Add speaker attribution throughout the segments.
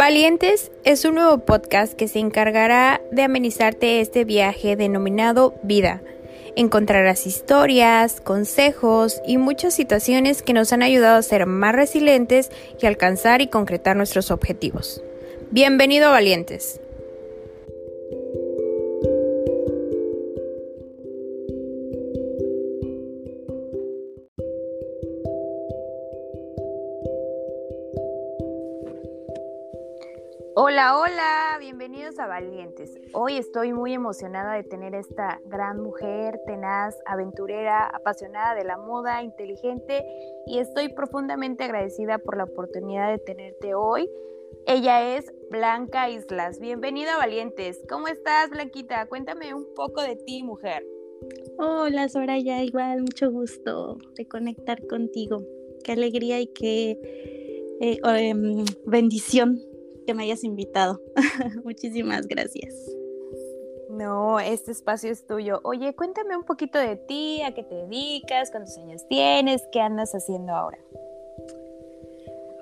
Speaker 1: Valientes es un nuevo podcast que se encargará de amenizarte este viaje denominado vida. Encontrarás historias, consejos y muchas situaciones que nos han ayudado a ser más resilientes y alcanzar y concretar nuestros objetivos. Bienvenido a Valientes. Hola, hola, bienvenidos a Valientes. Hoy estoy muy emocionada de tener esta gran mujer, tenaz, aventurera, apasionada de la moda, inteligente y estoy profundamente agradecida por la oportunidad de tenerte hoy. Ella es Blanca Islas. Bienvenida a Valientes. ¿Cómo estás, Blanquita? Cuéntame un poco de ti, mujer.
Speaker 2: Hola, Soraya, igual, mucho gusto de conectar contigo. Qué alegría y qué eh, em, bendición me hayas invitado. Muchísimas gracias.
Speaker 1: No, este espacio es tuyo. Oye, cuéntame un poquito de ti, a qué te dedicas, cuántos años tienes, qué andas haciendo ahora.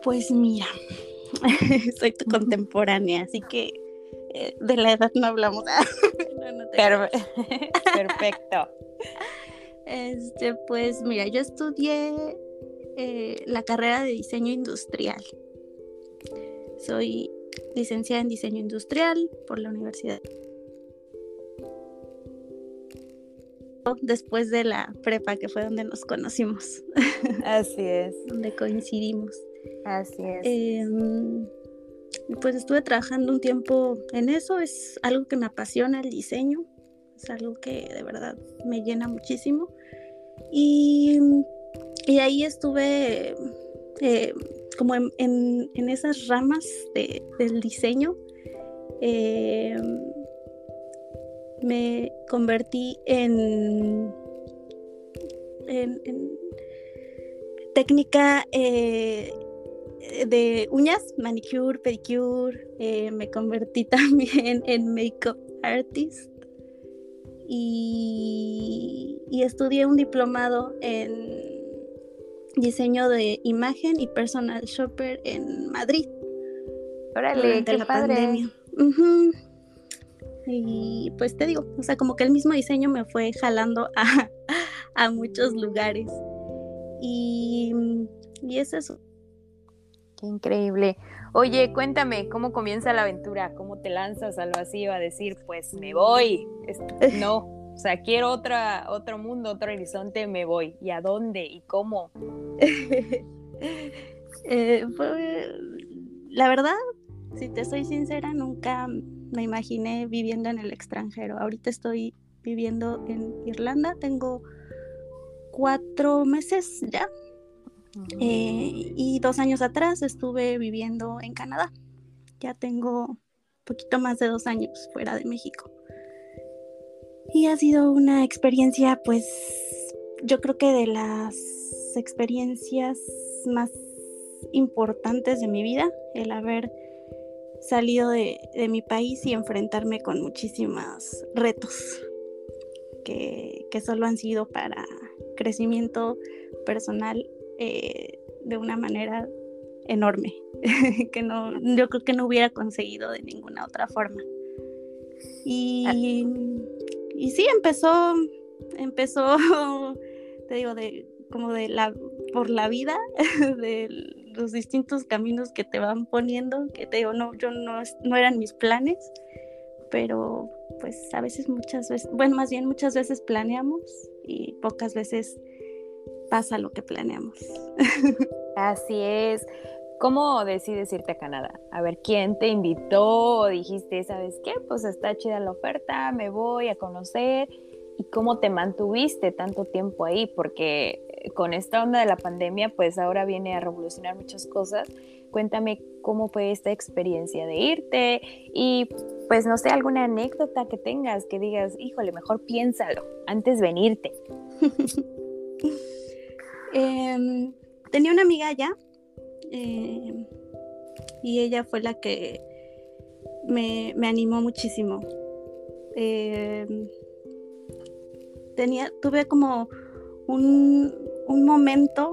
Speaker 2: Pues mira, soy tu contemporánea, así que eh, de la edad no hablamos.
Speaker 1: Perfecto.
Speaker 2: Este, pues mira, yo estudié eh, la carrera de diseño industrial. Soy licenciada en diseño industrial por la universidad. Después de la prepa, que fue donde nos conocimos.
Speaker 1: Así es.
Speaker 2: donde coincidimos.
Speaker 1: Así es.
Speaker 2: Em, pues estuve trabajando un tiempo en eso. Es algo que me apasiona el diseño. Es algo que de verdad me llena muchísimo. Y, y ahí estuve eh, como en, esas ramas del diseño, eh, me convertí en, en, técnica eh, de uñas, manicure, pedicure, eh, me convertí también en makeup artist. Y, y estudié un diplomado en diseño de imagen y personal shopper en Madrid.
Speaker 1: Órale, qué la padre. pandemia.
Speaker 2: Y pues te digo, o sea, como que el mismo diseño me fue jalando a, a muchos lugares. Y, y es eso.
Speaker 1: Qué increíble. Oye, cuéntame, ¿cómo comienza la aventura? ¿Cómo te lanzas al vacío a decir, pues me voy? No, o sea, quiero otra, otro mundo, otro horizonte, me voy. ¿Y a dónde? ¿Y cómo?
Speaker 2: Eh, la verdad, si te soy sincera, nunca me imaginé viviendo en el extranjero. Ahorita estoy viviendo en Irlanda, tengo cuatro meses ya. Eh, y dos años atrás estuve viviendo en Canadá. Ya tengo poquito más de dos años fuera de México. Y ha sido una experiencia, pues, yo creo que de las experiencias más importantes de mi vida, el haber salido de, mi país y enfrentarme con muchísimos retos que, solo han sido para crecimiento personal eh, de una manera enorme, que no, yo creo que no hubiera conseguido de ninguna otra forma. Y y sí, empezó, empezó, te digo, de como de la, por la vida, de los distintos caminos que te van poniendo, que te digo, no, yo no, no eran mis planes, pero pues a veces muchas veces, bueno, más bien muchas veces planeamos y pocas veces pasa lo que planeamos.
Speaker 1: Así es. ¿Cómo decides irte a Canadá? A ver, ¿quién te invitó? ¿O dijiste, sabes qué? Pues está chida la oferta, me voy a conocer. ¿Y cómo te mantuviste tanto tiempo ahí? Porque eh, con esta onda de la pandemia, pues ahora viene a revolucionar muchas cosas. Cuéntame cómo fue esta experiencia de irte y pues no sé, alguna anécdota que tengas que digas, híjole, mejor piénsalo antes de venirte.
Speaker 2: Em, tenía una amiga allá eh, y ella fue la que me, animó muchísimo. Eh, tenía, tuve como un, momento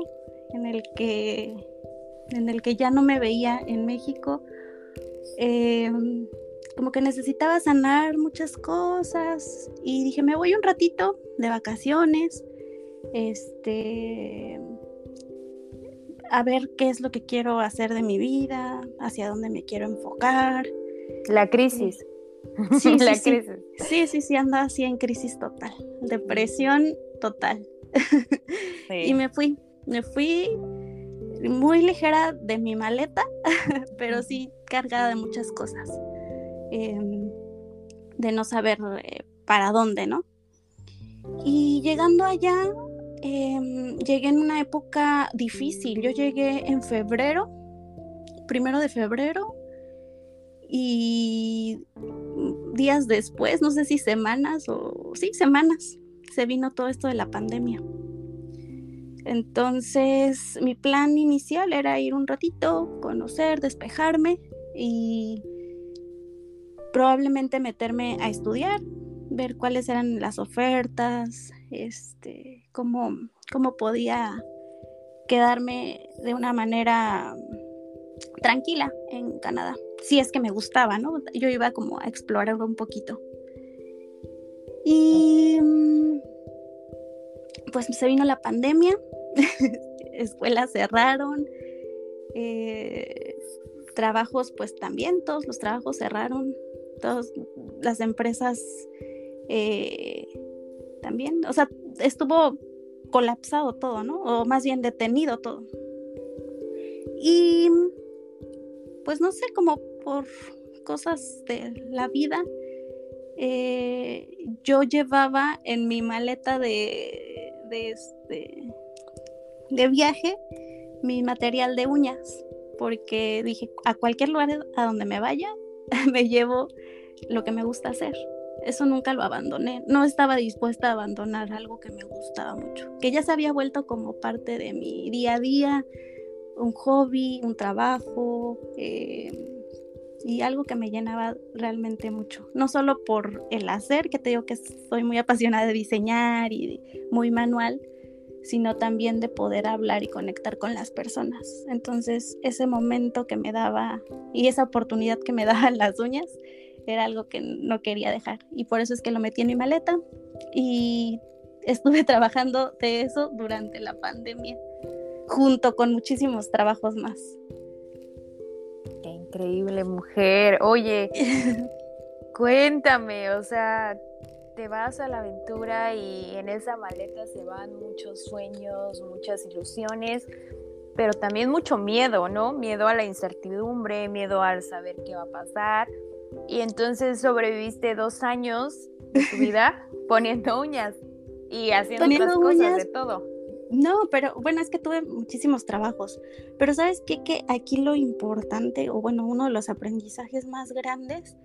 Speaker 2: en el que en el que ya no me veía en México em, como que necesitaba sanar muchas cosas y dije, me voy un ratito de vacaciones, este, a ver qué es lo que quiero hacer de mi vida, hacia dónde me quiero enfocar.
Speaker 1: La crisis.
Speaker 2: Sí, la sí, crisis. Sí, sí, sí, anda así en crisis total, depresión total. y me fui, me fui muy ligera de mi maleta, pero sí cargada de muchas cosas. Em, de no saber eh, para dónde, ¿no? Y llegando allá, em, llegué en una época difícil. Yo llegué en febrero, primero de febrero, y días después, no sé si semanas o sí, semanas, se vino todo esto de la pandemia. Entonces, mi plan inicial era ir un ratito, conocer, despejarme y probablemente meterme a estudiar, ver cuáles eran las ofertas, este, cómo, cómo podía quedarme de una manera tranquila en Canadá, si es que me gustaba, ¿no? Yo iba como a explorar un poquito. Y mm, pues se vino la pandemia, escuelas cerraron, eh, trabajos pues también, todos los trabajos cerraron, todas las empresas eh, también, o sea, estuvo colapsado todo, ¿no? O más bien detenido todo. Y pues no sé, como por cosas de la vida, eh, yo llevaba en mi maleta de, de, este, de viaje mi material de uñas, porque dije, a cualquier lugar a donde me vaya, me llevo lo que me gusta hacer. Eso nunca lo abandoné. No estaba dispuesta a abandonar algo que me gustaba mucho, que ya se había vuelto como parte de mi día a día, un hobby, un trabajo eh, y algo que me llenaba realmente mucho. No solo por el hacer, que te digo que soy muy apasionada de diseñar y muy manual, sino también de poder hablar y conectar con las personas. Entonces, ese momento que me daba y esa oportunidad que me daban las uñas era algo que no quería dejar. Y por eso es que lo metí en mi maleta y estuve trabajando de eso durante la pandemia, junto con muchísimos trabajos más.
Speaker 1: Qué increíble mujer. Oye, cuéntame, o sea, te vas a la aventura y en esa maleta se van muchos sueños, muchas ilusiones, pero también mucho miedo, ¿no? Miedo a la incertidumbre, miedo al saber qué va a pasar. Y entonces sobreviviste dos años de tu vida poniendo uñas y haciendo otras cosas de todo.
Speaker 2: No, pero bueno, es que tuve muchísimos trabajos. Pero sabes qué? Que aquí lo importante, o bueno, uno de los aprendizajes más grandes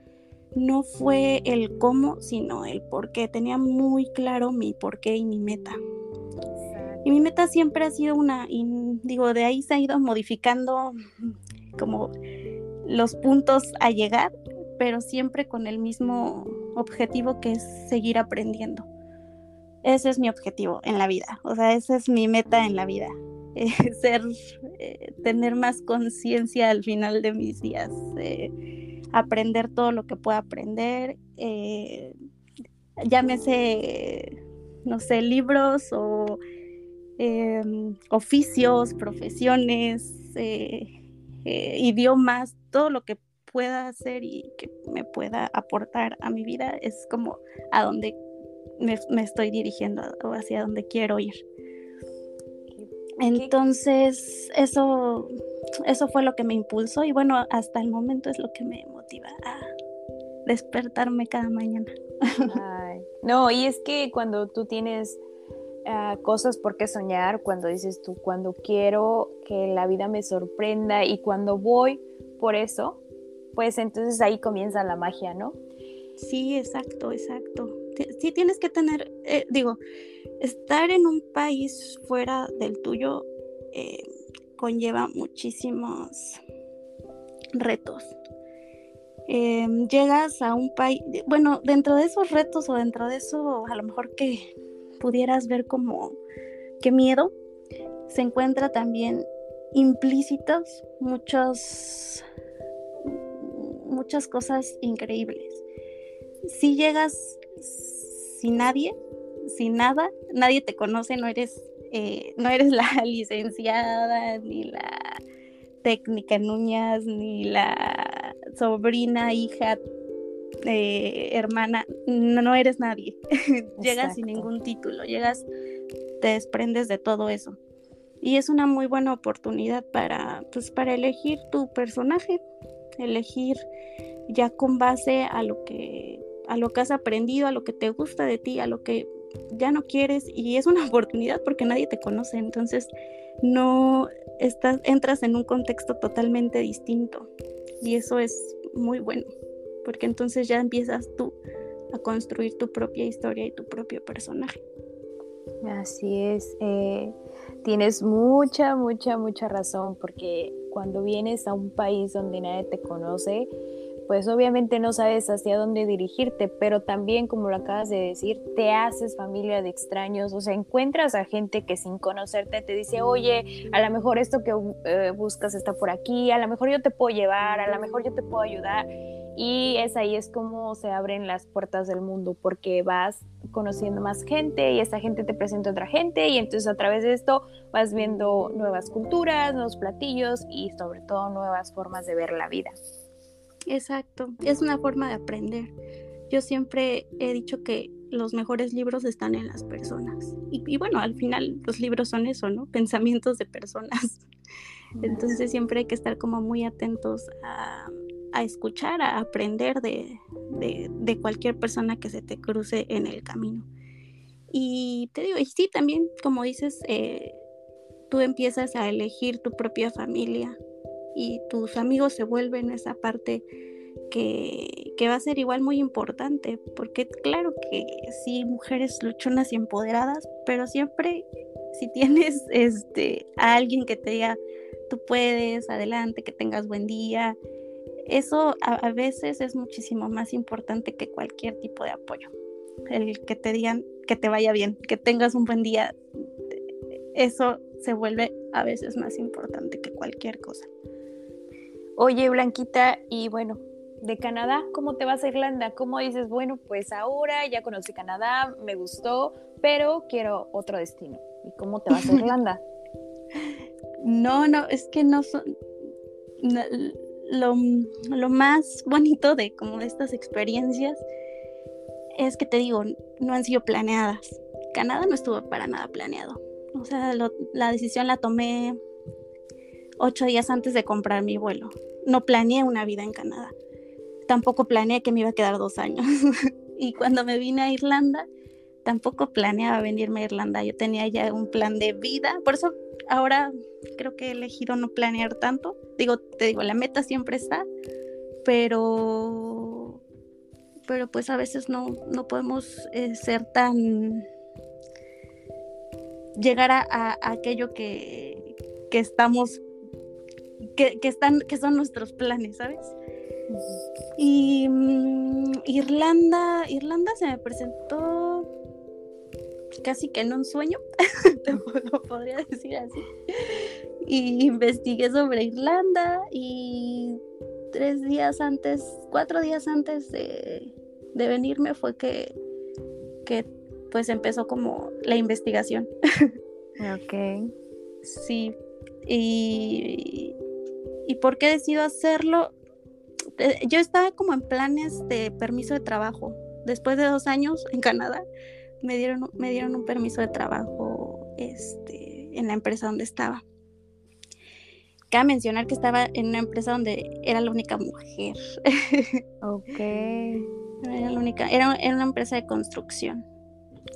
Speaker 2: no fue el cómo, sino el por qué. Tenía muy claro mi por qué y mi meta. Y mi meta siempre ha sido una, y digo, de ahí se ha ido modificando como los puntos a llegar, pero siempre con el mismo objetivo que es seguir aprendiendo. Ese es mi objetivo en la vida, o sea, esa es mi meta en la vida, ser, eh, tener más conciencia al final de mis días. Eh, aprender todo lo que pueda aprender, eh, llámese, no sé, libros o em, oficios, profesiones, eh, eh, idiomas, todo lo que pueda hacer y que me pueda aportar a mi vida es como a donde me, me estoy dirigiendo o hacia donde quiero ir. Entonces, eso, eso fue lo que me impulsó y bueno, hasta el momento es lo que me motiva a despertarme cada mañana.
Speaker 1: no, y es que cuando tú tienes ah, cosas por qué soñar, cuando dices tú, cuando quiero que la vida me sorprenda y cuando voy por eso, pues entonces ahí comienza la magia, ¿no?
Speaker 2: Sí, exacto, exacto. Sí tienes que tener, eh, digo, estar en un país fuera del tuyo eh, conlleva muchísimos retos. Em, llegas a un país, bueno, dentro de esos retos o dentro de eso, a lo mejor que pudieras ver como qué miedo, se encuentra también implícitos muchos muchas cosas increíbles. Si llegas sin nadie, sin nada, nadie te conoce, no eres, eh, no eres la licenciada, ni la técnica en uñas, ni la sobrina, hija, eh, hermana, no, eres nadie. llegas sin ningún título, llegas, te desprendes de todo eso. Y es una muy buena oportunidad para, pues, para elegir tu personaje, elegir ya con base a lo que a lo que has aprendido, a lo que te gusta de ti, a lo que ya no quieres y es una oportunidad porque nadie te conoce, entonces no estás entras en un contexto totalmente distinto y eso es muy bueno, porque entonces ya empiezas tú a construir tu propia historia y tu propio personaje.
Speaker 1: Así es, eh, tienes mucha, mucha, mucha razón, porque cuando vienes a un país donde nadie te conoce, pues obviamente no sabes hacia dónde dirigirte, pero también, como lo acabas de decir, te haces familia de extraños, o sea, encuentras a gente que sin conocerte te dice, oye, a lo mejor esto que eh, buscas está por aquí, a lo mejor yo te puedo llevar, a lo mejor yo te puedo ayudar. Y es ahí es como se abren las puertas del mundo, porque vas conociendo más gente y esa gente te presenta a otra gente y entonces a través de esto vas viendo nuevas culturas, nuevos platillos y sobre todo nuevas formas de ver la vida.
Speaker 2: Exacto, es una forma de aprender. Yo siempre he dicho que los mejores libros están en las personas. Y, bueno, al final los libros son eso, ¿no? Pensamientos de personas. Entonces siempre hay que estar como muy atentos a, escuchar, a aprender de, cualquier persona que se te cruce en el camino. Y te digo, y sí, también, como dices, eh, tú empiezas a elegir tu propia familia, y tus amigos se vuelven esa parte que, va a ser igual muy importante, porque claro que sí, mujeres luchonas y empoderadas, pero siempre si tienes este, a alguien que te diga, tú puedes, adelante, que tengas buen día, eso a, a veces es muchísimo más importante que cualquier tipo de apoyo. El que te digan que te vaya bien, que tengas un buen día, eso se vuelve a veces más importante que cualquier cosa.
Speaker 1: Oye, Blanquita, y bueno, de Canadá, ¿cómo te vas a Irlanda? ¿Cómo dices, bueno, pues ahora ya conocí Canadá, me gustó, pero quiero otro destino? ¿Y cómo te vas a Irlanda?
Speaker 2: no, no, es que no son... lo, lo, más bonito de como de estas experiencias es que te digo, no han sido planeadas. Canadá no estuvo para nada planeado. O sea, la decisión la tomé ocho días antes de comprar mi vuelo no planeé una vida en Canadá. Tampoco planeé que me iba a quedar dos años. y cuando me vine a Irlanda, tampoco planeaba venirme a Irlanda. Yo tenía ya un plan de vida. Por eso ahora creo que he elegido no planear tanto. Digo, te digo, la meta siempre está, pero pero pues a veces no, no podemos eh, ser tan llegar a, aquello que, que estamos que, están, que son nuestros planes, ¿sabes? Y mm, Irlanda, Irlanda se me presentó casi que en un sueño, te podría decir así. Y investigué sobre Irlanda y tres días antes, cuatro días antes de, de venirme fue que, que pues empezó como la investigación.
Speaker 1: Ok.
Speaker 2: Sí. Y, ¿Y por qué decido hacerlo? Eh, yo estaba como en planes de permiso de trabajo. Después de dos años en Canadá, me dieron, me dieron un permiso de trabajo este, en la empresa donde estaba. Cabe mencionar que estaba en una empresa donde era la única mujer.
Speaker 1: Ok.
Speaker 2: Era la única, era, una empresa de construcción.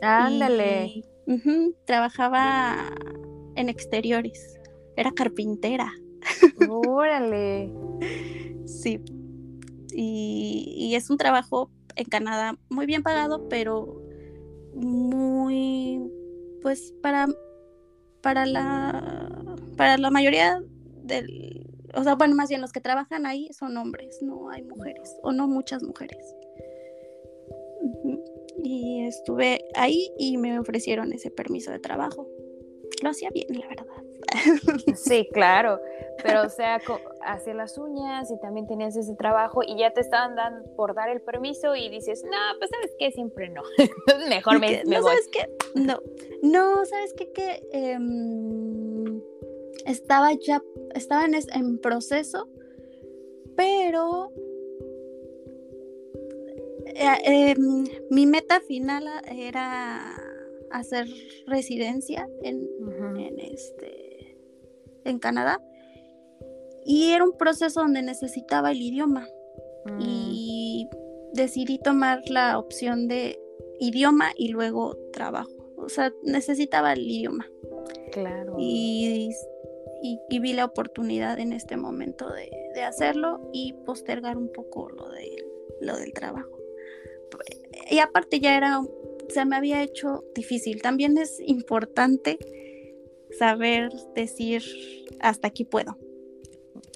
Speaker 1: Ándale.
Speaker 2: trabajaba en exteriores. Era carpintera.
Speaker 1: Órale.
Speaker 2: sí. Y, es un trabajo en Canadá muy bien pagado, pero muy, pues para, para la, para la mayoría del, o sea, bueno, más bien los que trabajan ahí son hombres, no hay mujeres, o no muchas mujeres. Y estuve ahí y me ofrecieron ese permiso de trabajo. Lo hacía bien, la verdad.
Speaker 1: Sí, claro, pero o sea, hacia las uñas y también tenías ese trabajo y ya te estaban dando por dar el permiso y dices, no, pues sabes qué, siempre no. mejor me,
Speaker 2: no,
Speaker 1: voy.
Speaker 2: ¿sabes qué? No, no, ¿sabes qué? Que em, estaba ya, estaba en, en proceso, pero eh, em, mi meta final era hacer residencia en, este, en Canadá. Y era un proceso donde necesitaba el idioma. Mm. Y decidí tomar la opción de idioma y luego trabajo. O sea, necesitaba el idioma.
Speaker 1: Claro.
Speaker 2: Y, y, vi la oportunidad en este momento de, de, hacerlo y postergar un poco lo, de, lo del trabajo. Y aparte ya era se me había hecho difícil. También es importante saber decir hasta aquí puedo.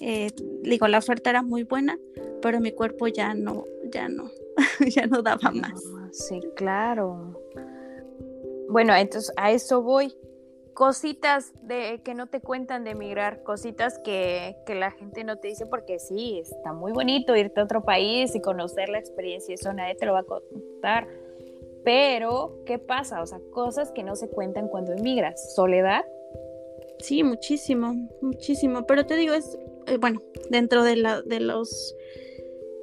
Speaker 2: Eh, digo, la oferta era muy buena, pero mi cuerpo ya no, ya no, ya no daba más.
Speaker 1: Sí, claro. Bueno, entonces a eso voy. Cositas de que no te cuentan de emigrar, cositas que, que la gente no te dice porque sí, está muy bonito irte a otro país y conocer la experiencia, eso nadie te lo va a contar pero, ¿qué pasa? O sea, cosas que no se cuentan cuando emigras. ¿Soledad?
Speaker 2: Sí, muchísimo, muchísimo. Pero te digo, es, eh, bueno, dentro de, la, de los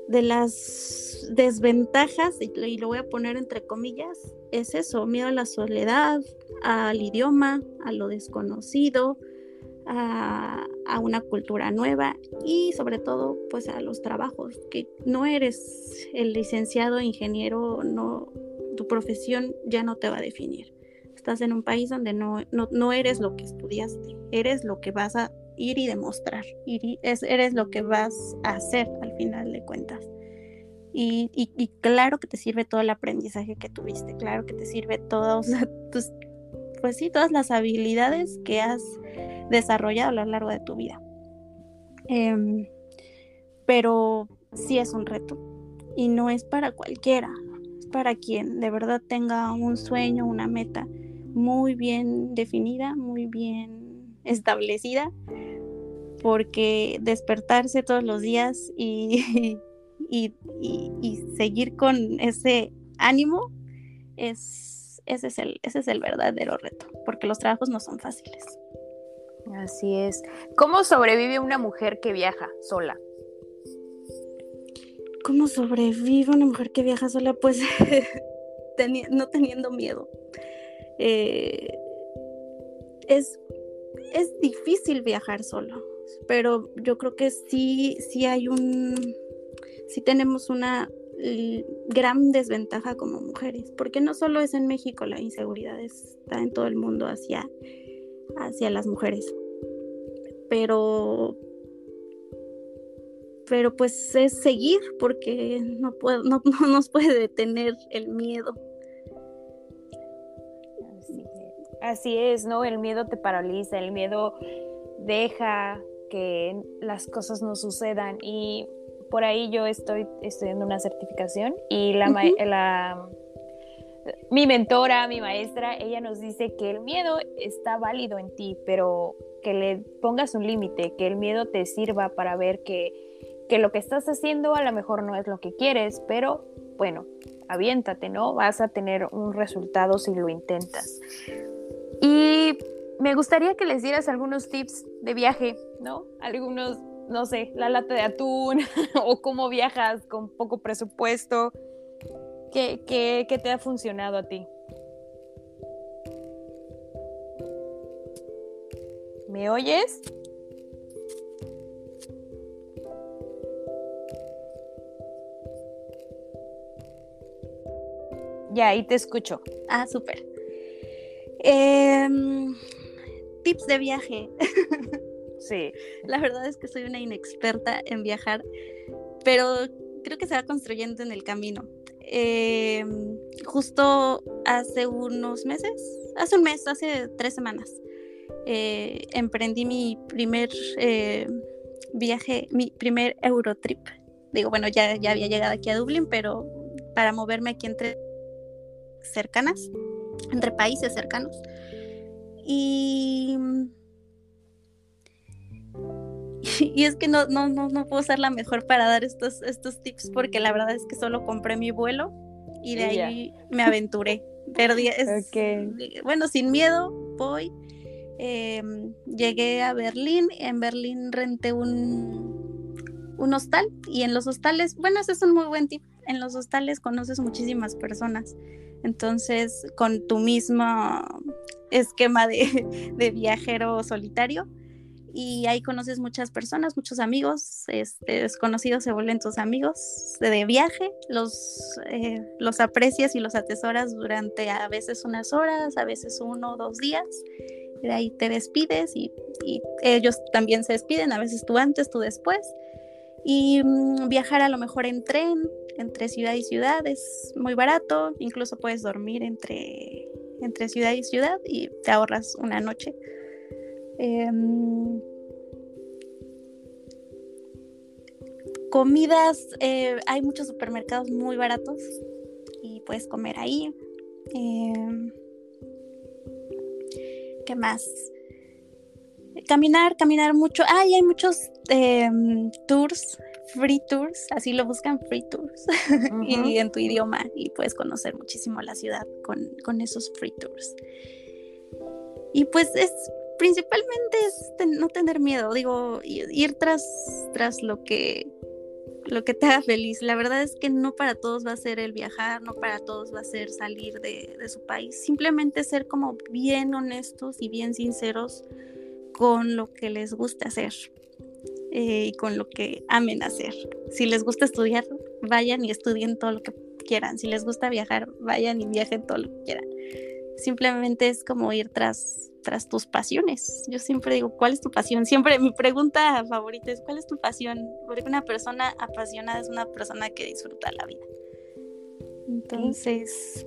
Speaker 2: de las desventajas, y lo voy a poner entre comillas, es eso, miedo a la soledad, al idioma, a lo desconocido, a, a, una cultura nueva y sobre todo pues a los trabajos, que no eres el licenciado ingeniero, no, tu profesión ya no te va a definir. Estás en un país donde no, no, eres lo que estudiaste, eres lo que vas a ir y demostrar, eres lo que vas a hacer al final de cuentas. Y, y, claro que te sirve todo el aprendizaje que tuviste, claro que te sirve todos tus, pues sí, todas las habilidades que has desarrollado a lo largo de tu vida. Em, pero sí es un reto y no es para cualquiera para quien de verdad tenga un sueño, una meta muy bien definida, muy bien establecida, porque despertarse todos los días y, y, seguir con ese ánimo es, ese, es el, ese es el verdadero reto, porque los trabajos no son fáciles.
Speaker 1: Así es. ¿Cómo sobrevive una mujer que viaja sola?
Speaker 2: ¿Cómo sobrevive una mujer que viaja sola? Pues no teniendo miedo. Eh, es, es difícil viajar solo, pero yo creo que sí, sí hay un, sí tenemos una gran desventaja como mujeres, porque no solo es en México la inseguridad, está en todo el mundo hacia, hacia las mujeres. Pero, pero pues es seguir porque no, puedo, no, nos puede detener el miedo.
Speaker 1: Así es. ¿no? El miedo te paraliza, el miedo deja que las cosas no sucedan y por ahí yo estoy estudiando una certificación y la, la mi mentora, mi maestra, ella nos dice que el miedo está válido en ti, pero que le pongas un límite, que el miedo te sirva para ver que que lo que estás haciendo a lo mejor no es lo que quieres, pero bueno, aviéntate, ¿no? Vas a tener un resultado si lo intentas. Y me gustaría que les dieras algunos tips de viaje, ¿no? Algunos, no sé, la lata de atún o cómo viajas con poco presupuesto. ¿Qué, qué, qué te ha funcionado a ti? ¿Me oyes? Ya, ahí te escucho.
Speaker 2: Ah, súper. Em, tips de viaje.
Speaker 1: sí.
Speaker 2: La verdad es que soy una inexperta en viajar, pero creo que se va construyendo en el camino. Em, justo hace unos meses, hace un mes, hace tres semanas, eh, emprendí mi primer eh, viaje, mi primer Eurotrip. Digo, bueno, ya, ya había llegado aquí a Dublín, pero para moverme aquí entre cercanas, entre países cercanos. Y y es que no, no, no, no puedo ser la mejor para dar estos, estos tips porque la verdad es que solo compré mi vuelo y de ahí me aventuré. Perdí, es, bueno, sin miedo, voy. Em, llegué a Berlín, en Berlín renté un, un hostal y en los hostales, bueno, ese es un muy buen tip, en los hostales conoces muchísimas personas. Entonces, con tu mismo esquema de, de viajero solitario, y ahí conoces muchas personas, muchos amigos, este, desconocidos se vuelven tus amigos de viaje, los, eh, los aprecias y los atesoras durante a veces unas horas, a veces uno o dos días, de ahí te despides y, ellos también se despiden, a veces tú antes, tú después, y mm, viajar a lo mejor en tren, entre ciudad y ciudad, es muy barato, incluso puedes dormir entre, entre ciudad y ciudad y te ahorras una noche. Em, comidas, eh, hay muchos supermercados muy baratos y puedes comer ahí. Em, ¿Qué más? Caminar, caminar mucho. Ah, hay muchos em, tours, free tours, así lo buscan, free tours, y en tu idioma, y puedes conocer muchísimo la ciudad con, con esos free tours. Y pues es principalmente es no tener miedo, digo, ir tras, tras lo que lo que te haga feliz. La verdad es que no para todos va a ser el viajar, no para todos va a ser salir de, su país. Simplemente ser como bien honestos y bien sinceros con lo que les gusta hacer eh, y con lo que amen hacer. Si les gusta estudiar, vayan y estudien todo lo que quieran. Si les gusta viajar, vayan y viajen todo lo que quieran. Simplemente es como ir tras, tras tus pasiones. Yo siempre digo, ¿cuál es tu pasión? Siempre mi pregunta favorita es, ¿cuál es tu pasión? Porque una persona apasionada es una persona que disfruta la vida. Entonces,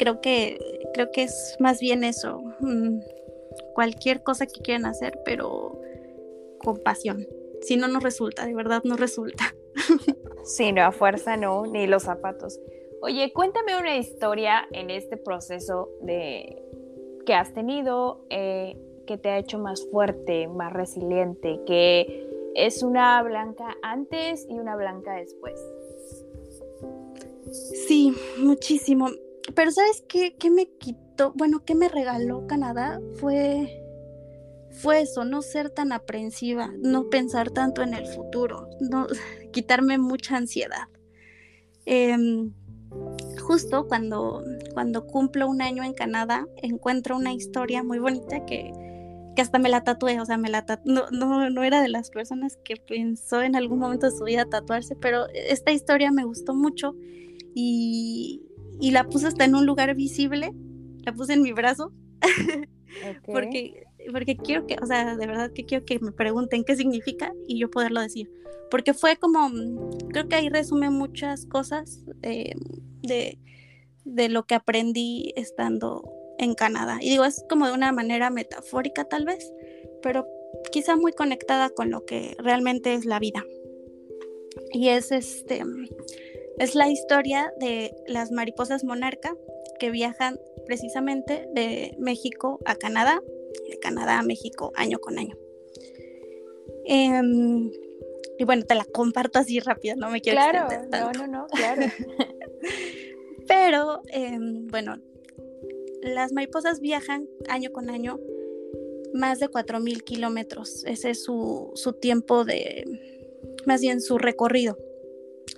Speaker 2: creo que, creo que es más bien eso. Mm, cualquier cosa que quieran hacer, pero con pasión. Si no, no resulta, de verdad no resulta.
Speaker 1: Sí, no, a fuerza no, ni los zapatos. Oye, cuéntame una historia en este proceso de que has tenido eh, que te ha hecho más fuerte, más resiliente, que es una blanca antes y una blanca después.
Speaker 2: Sí, muchísimo. Pero ¿sabes qué, qué me quitó? Bueno, ¿qué me regaló Canadá? Fue, fue eso, no ser tan aprensiva, no pensar tanto en el futuro, no quitarme mucha ansiedad. Em, justo cuando, cuando cumplo un año en Canadá, encuentro una historia muy bonita que, que hasta me la tatué, o sea, me la no, no, no, era de las personas que pensó en algún momento de su vida tatuarse, pero esta historia me gustó mucho y, y la puse hasta en un lugar visible, la puse en mi brazo, porque, porque quiero que, o sea, de verdad que quiero que me pregunten qué significa y yo poderlo decir porque fue como, creo que ahí resume muchas cosas eh, de, de, lo que aprendí estando en Canadá. Y digo, es como de una manera metafórica tal vez, pero quizá muy conectada con lo que realmente es la vida. Y es este, es la historia de las mariposas monarca que viajan precisamente de México a Canadá, de Canadá a México año con año. Eh, y bueno, te la comparto así rápido, no me quiero
Speaker 1: claro, No, no, no, claro.
Speaker 2: Pero, em, bueno, las mariposas viajan año con año más de 4.000 kilómetros. Ese es su, su, tiempo de, más bien su recorrido,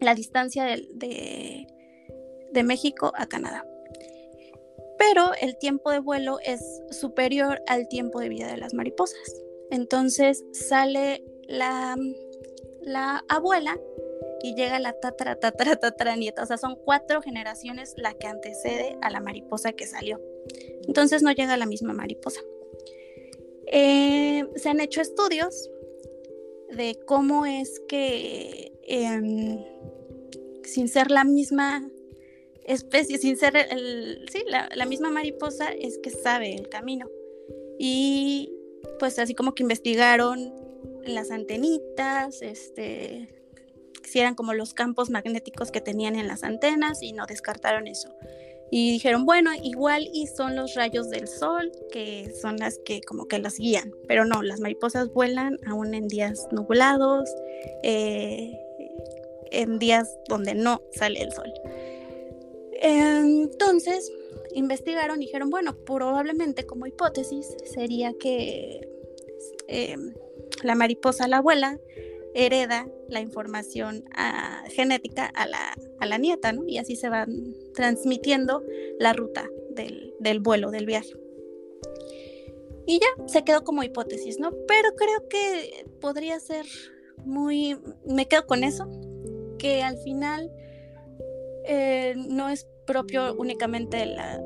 Speaker 2: la distancia de, de, de México a Canadá. Pero el tiempo de vuelo es superior al tiempo de vida de las mariposas. Entonces sale la la abuela y llega la tatara, tatara, tatara nieta. O sea, son cuatro generaciones la que antecede a la mariposa que salió. Entonces no llega la misma mariposa. Eh, se han hecho estudios de cómo es que em, sin ser la misma especie, sin ser el, sí, la, misma mariposa, es que sabe el camino. Y pues así como que investigaron las antenitas, este, si eran como los campos magnéticos que tenían en las antenas y no descartaron eso. Y dijeron, bueno, igual y son los rayos del sol, que son las que como que las guían, pero no, las mariposas vuelan aún en días nublados, eh, en días donde no sale el sol. Entonces, investigaron y dijeron, bueno, probablemente como hipótesis sería que eh, la mariposa, la abuela, hereda la información ah, genética a la, a la, nieta, ¿no? Y así se van transmitiendo la ruta del, del, vuelo, del viaje. Y ya, se quedó como hipótesis, ¿no? Pero creo que podría ser muy... Me quedo con eso, que al final eh, no es propio únicamente de, la,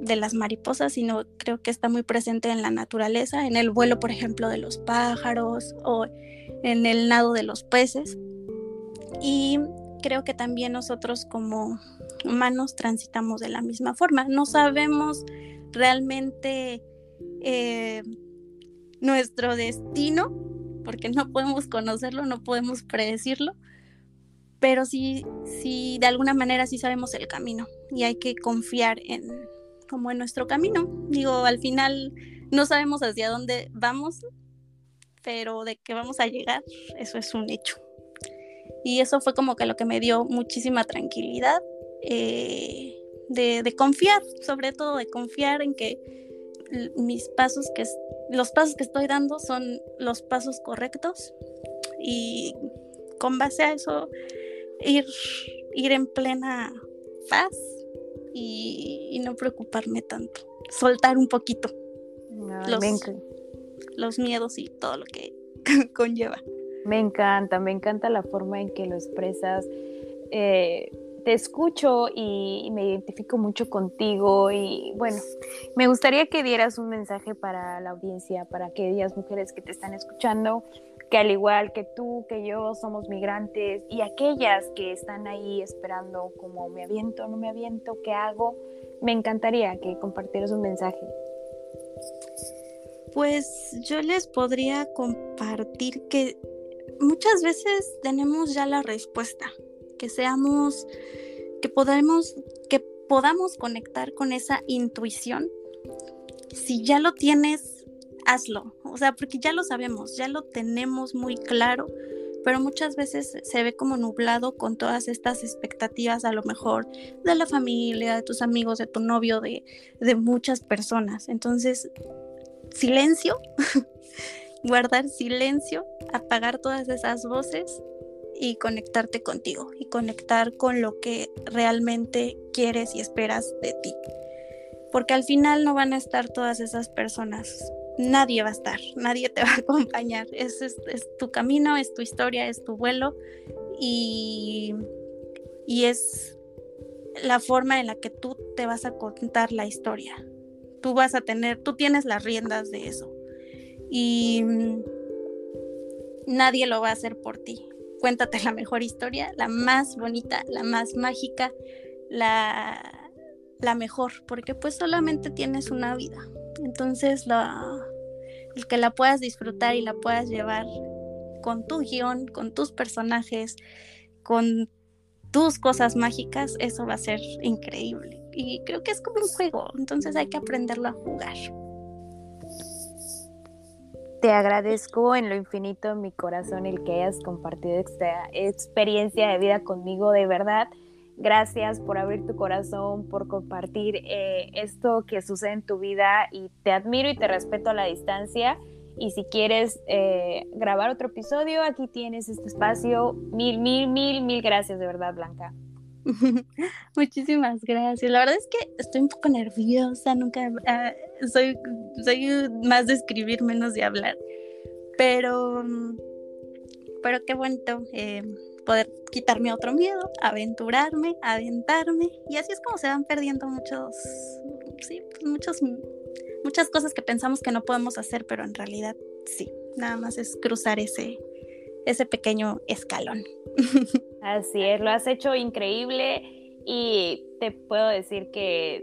Speaker 2: de las mariposas, sino creo que está muy presente en la naturaleza, en el vuelo, por ejemplo, de los pájaros o en el nado de los peces. Y creo que también nosotros como humanos transitamos de la misma forma. No sabemos realmente eh, nuestro destino, porque no podemos conocerlo, no podemos predecirlo, pero sí, sí, de alguna manera sí sabemos el camino y hay que confiar en como en nuestro camino. Digo, al final no sabemos hacia dónde vamos, pero de que vamos a llegar, eso es un hecho. Y eso fue como que lo que me dio muchísima tranquilidad, eh, de, de, confiar, sobre todo de confiar en que mis pasos, que los pasos que estoy dando son los pasos correctos y con base a eso ir, ir en plena paz y, no preocuparme tanto, soltar un poquito los, los miedos y todo lo que conlleva.
Speaker 1: Me encanta, me encanta la forma en que lo expresas. Eh, te escucho y, me identifico mucho contigo y bueno, me gustaría que dieras un mensaje para la audiencia, para aquellas mujeres que te están escuchando, que al igual que tú, que yo somos migrantes y aquellas que están ahí esperando como me aviento, no me aviento, ¿qué hago? Me encantaría que compartieras un mensaje.
Speaker 2: Pues yo les podría compartir que muchas veces tenemos ya la respuesta, que seamos, que podamos, que podamos conectar con esa intuición. Si ya lo tienes hazlo. O sea, porque ya lo sabemos, ya lo tenemos muy claro, pero muchas veces se ve como nublado con todas estas expectativas, a lo mejor de la familia, de tus amigos, de tu novio, de, de muchas personas. Entonces, silencio, guardar silencio, apagar todas esas voces y conectarte contigo y conectar con lo que realmente quieres y esperas de ti. Porque al final no van a estar todas esas personas nadie va a estar, nadie te va a acompañar. Es, es, tu camino, es tu historia, es tu vuelo y, y es la forma en la que tú te vas a contar la historia. Tú vas a tener, tú tienes las riendas de eso. Y nadie lo va a hacer por ti. Cuéntate la mejor historia, la más bonita, la más mágica, la, la mejor, porque pues solamente tienes una vida. Entonces, la, el que la puedas disfrutar y la puedas llevar con tu guion, con tus personajes, con tus cosas mágicas, eso va a ser increíble. Y creo que es como un juego, entonces hay que aprenderlo a jugar.
Speaker 1: Te agradezco en lo infinito mi corazón el que hayas compartido esta experiencia de vida conmigo, de verdad Gracias por abrir tu corazón, por compartir eh, esto que sucede en tu vida y te admiro y te respeto a la distancia. Y si quieres eh, grabar otro episodio, aquí tienes este espacio. Mil, mil, mil, mil gracias de verdad, Blanca.
Speaker 2: Muchísimas gracias. La verdad es que estoy un poco nerviosa, nunca ah, soy, más de escribir, menos de hablar. Pero, pero qué bonito. Eh, poder quitarme otro miedo, aventurarme, aventarme. Y así es como se van perdiendo muchos, sí, pues muchos, muchas cosas que pensamos que no podemos hacer, pero en realidad sí. Nada más es cruzar ese, ese pequeño escalón.
Speaker 1: Así es, lo has hecho increíble y te puedo decir que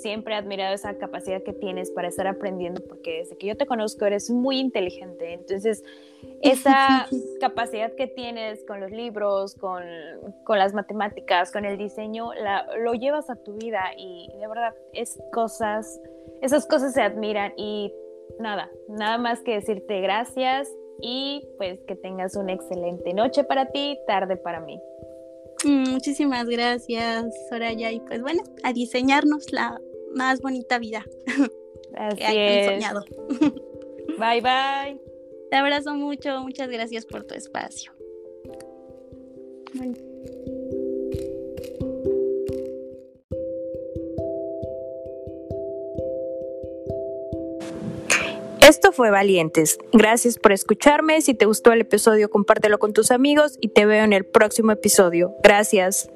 Speaker 1: siempre he admirado esa capacidad que tienes para estar aprendiendo, porque desde que yo te conozco eres muy inteligente. Entonces, esa capacidad que tienes con los libros, con, con las matemáticas, con el diseño, la, lo llevas a tu vida y de verdad es cosas, esas cosas se admiran y nada, nada más que decirte gracias y pues que tengas una excelente noche para ti, tarde para mí.
Speaker 2: Muchísimas gracias, Soraya. Y pues bueno, a diseñarnos la más bonita vida
Speaker 1: Así que
Speaker 2: soñado.
Speaker 1: Bye, bye.
Speaker 2: Te abrazo mucho. Muchas gracias por tu espacio.
Speaker 1: Esto fue Valientes. Gracias por escucharme. Si te gustó el episodio, compártelo con tus amigos y te veo en el próximo episodio. Gracias.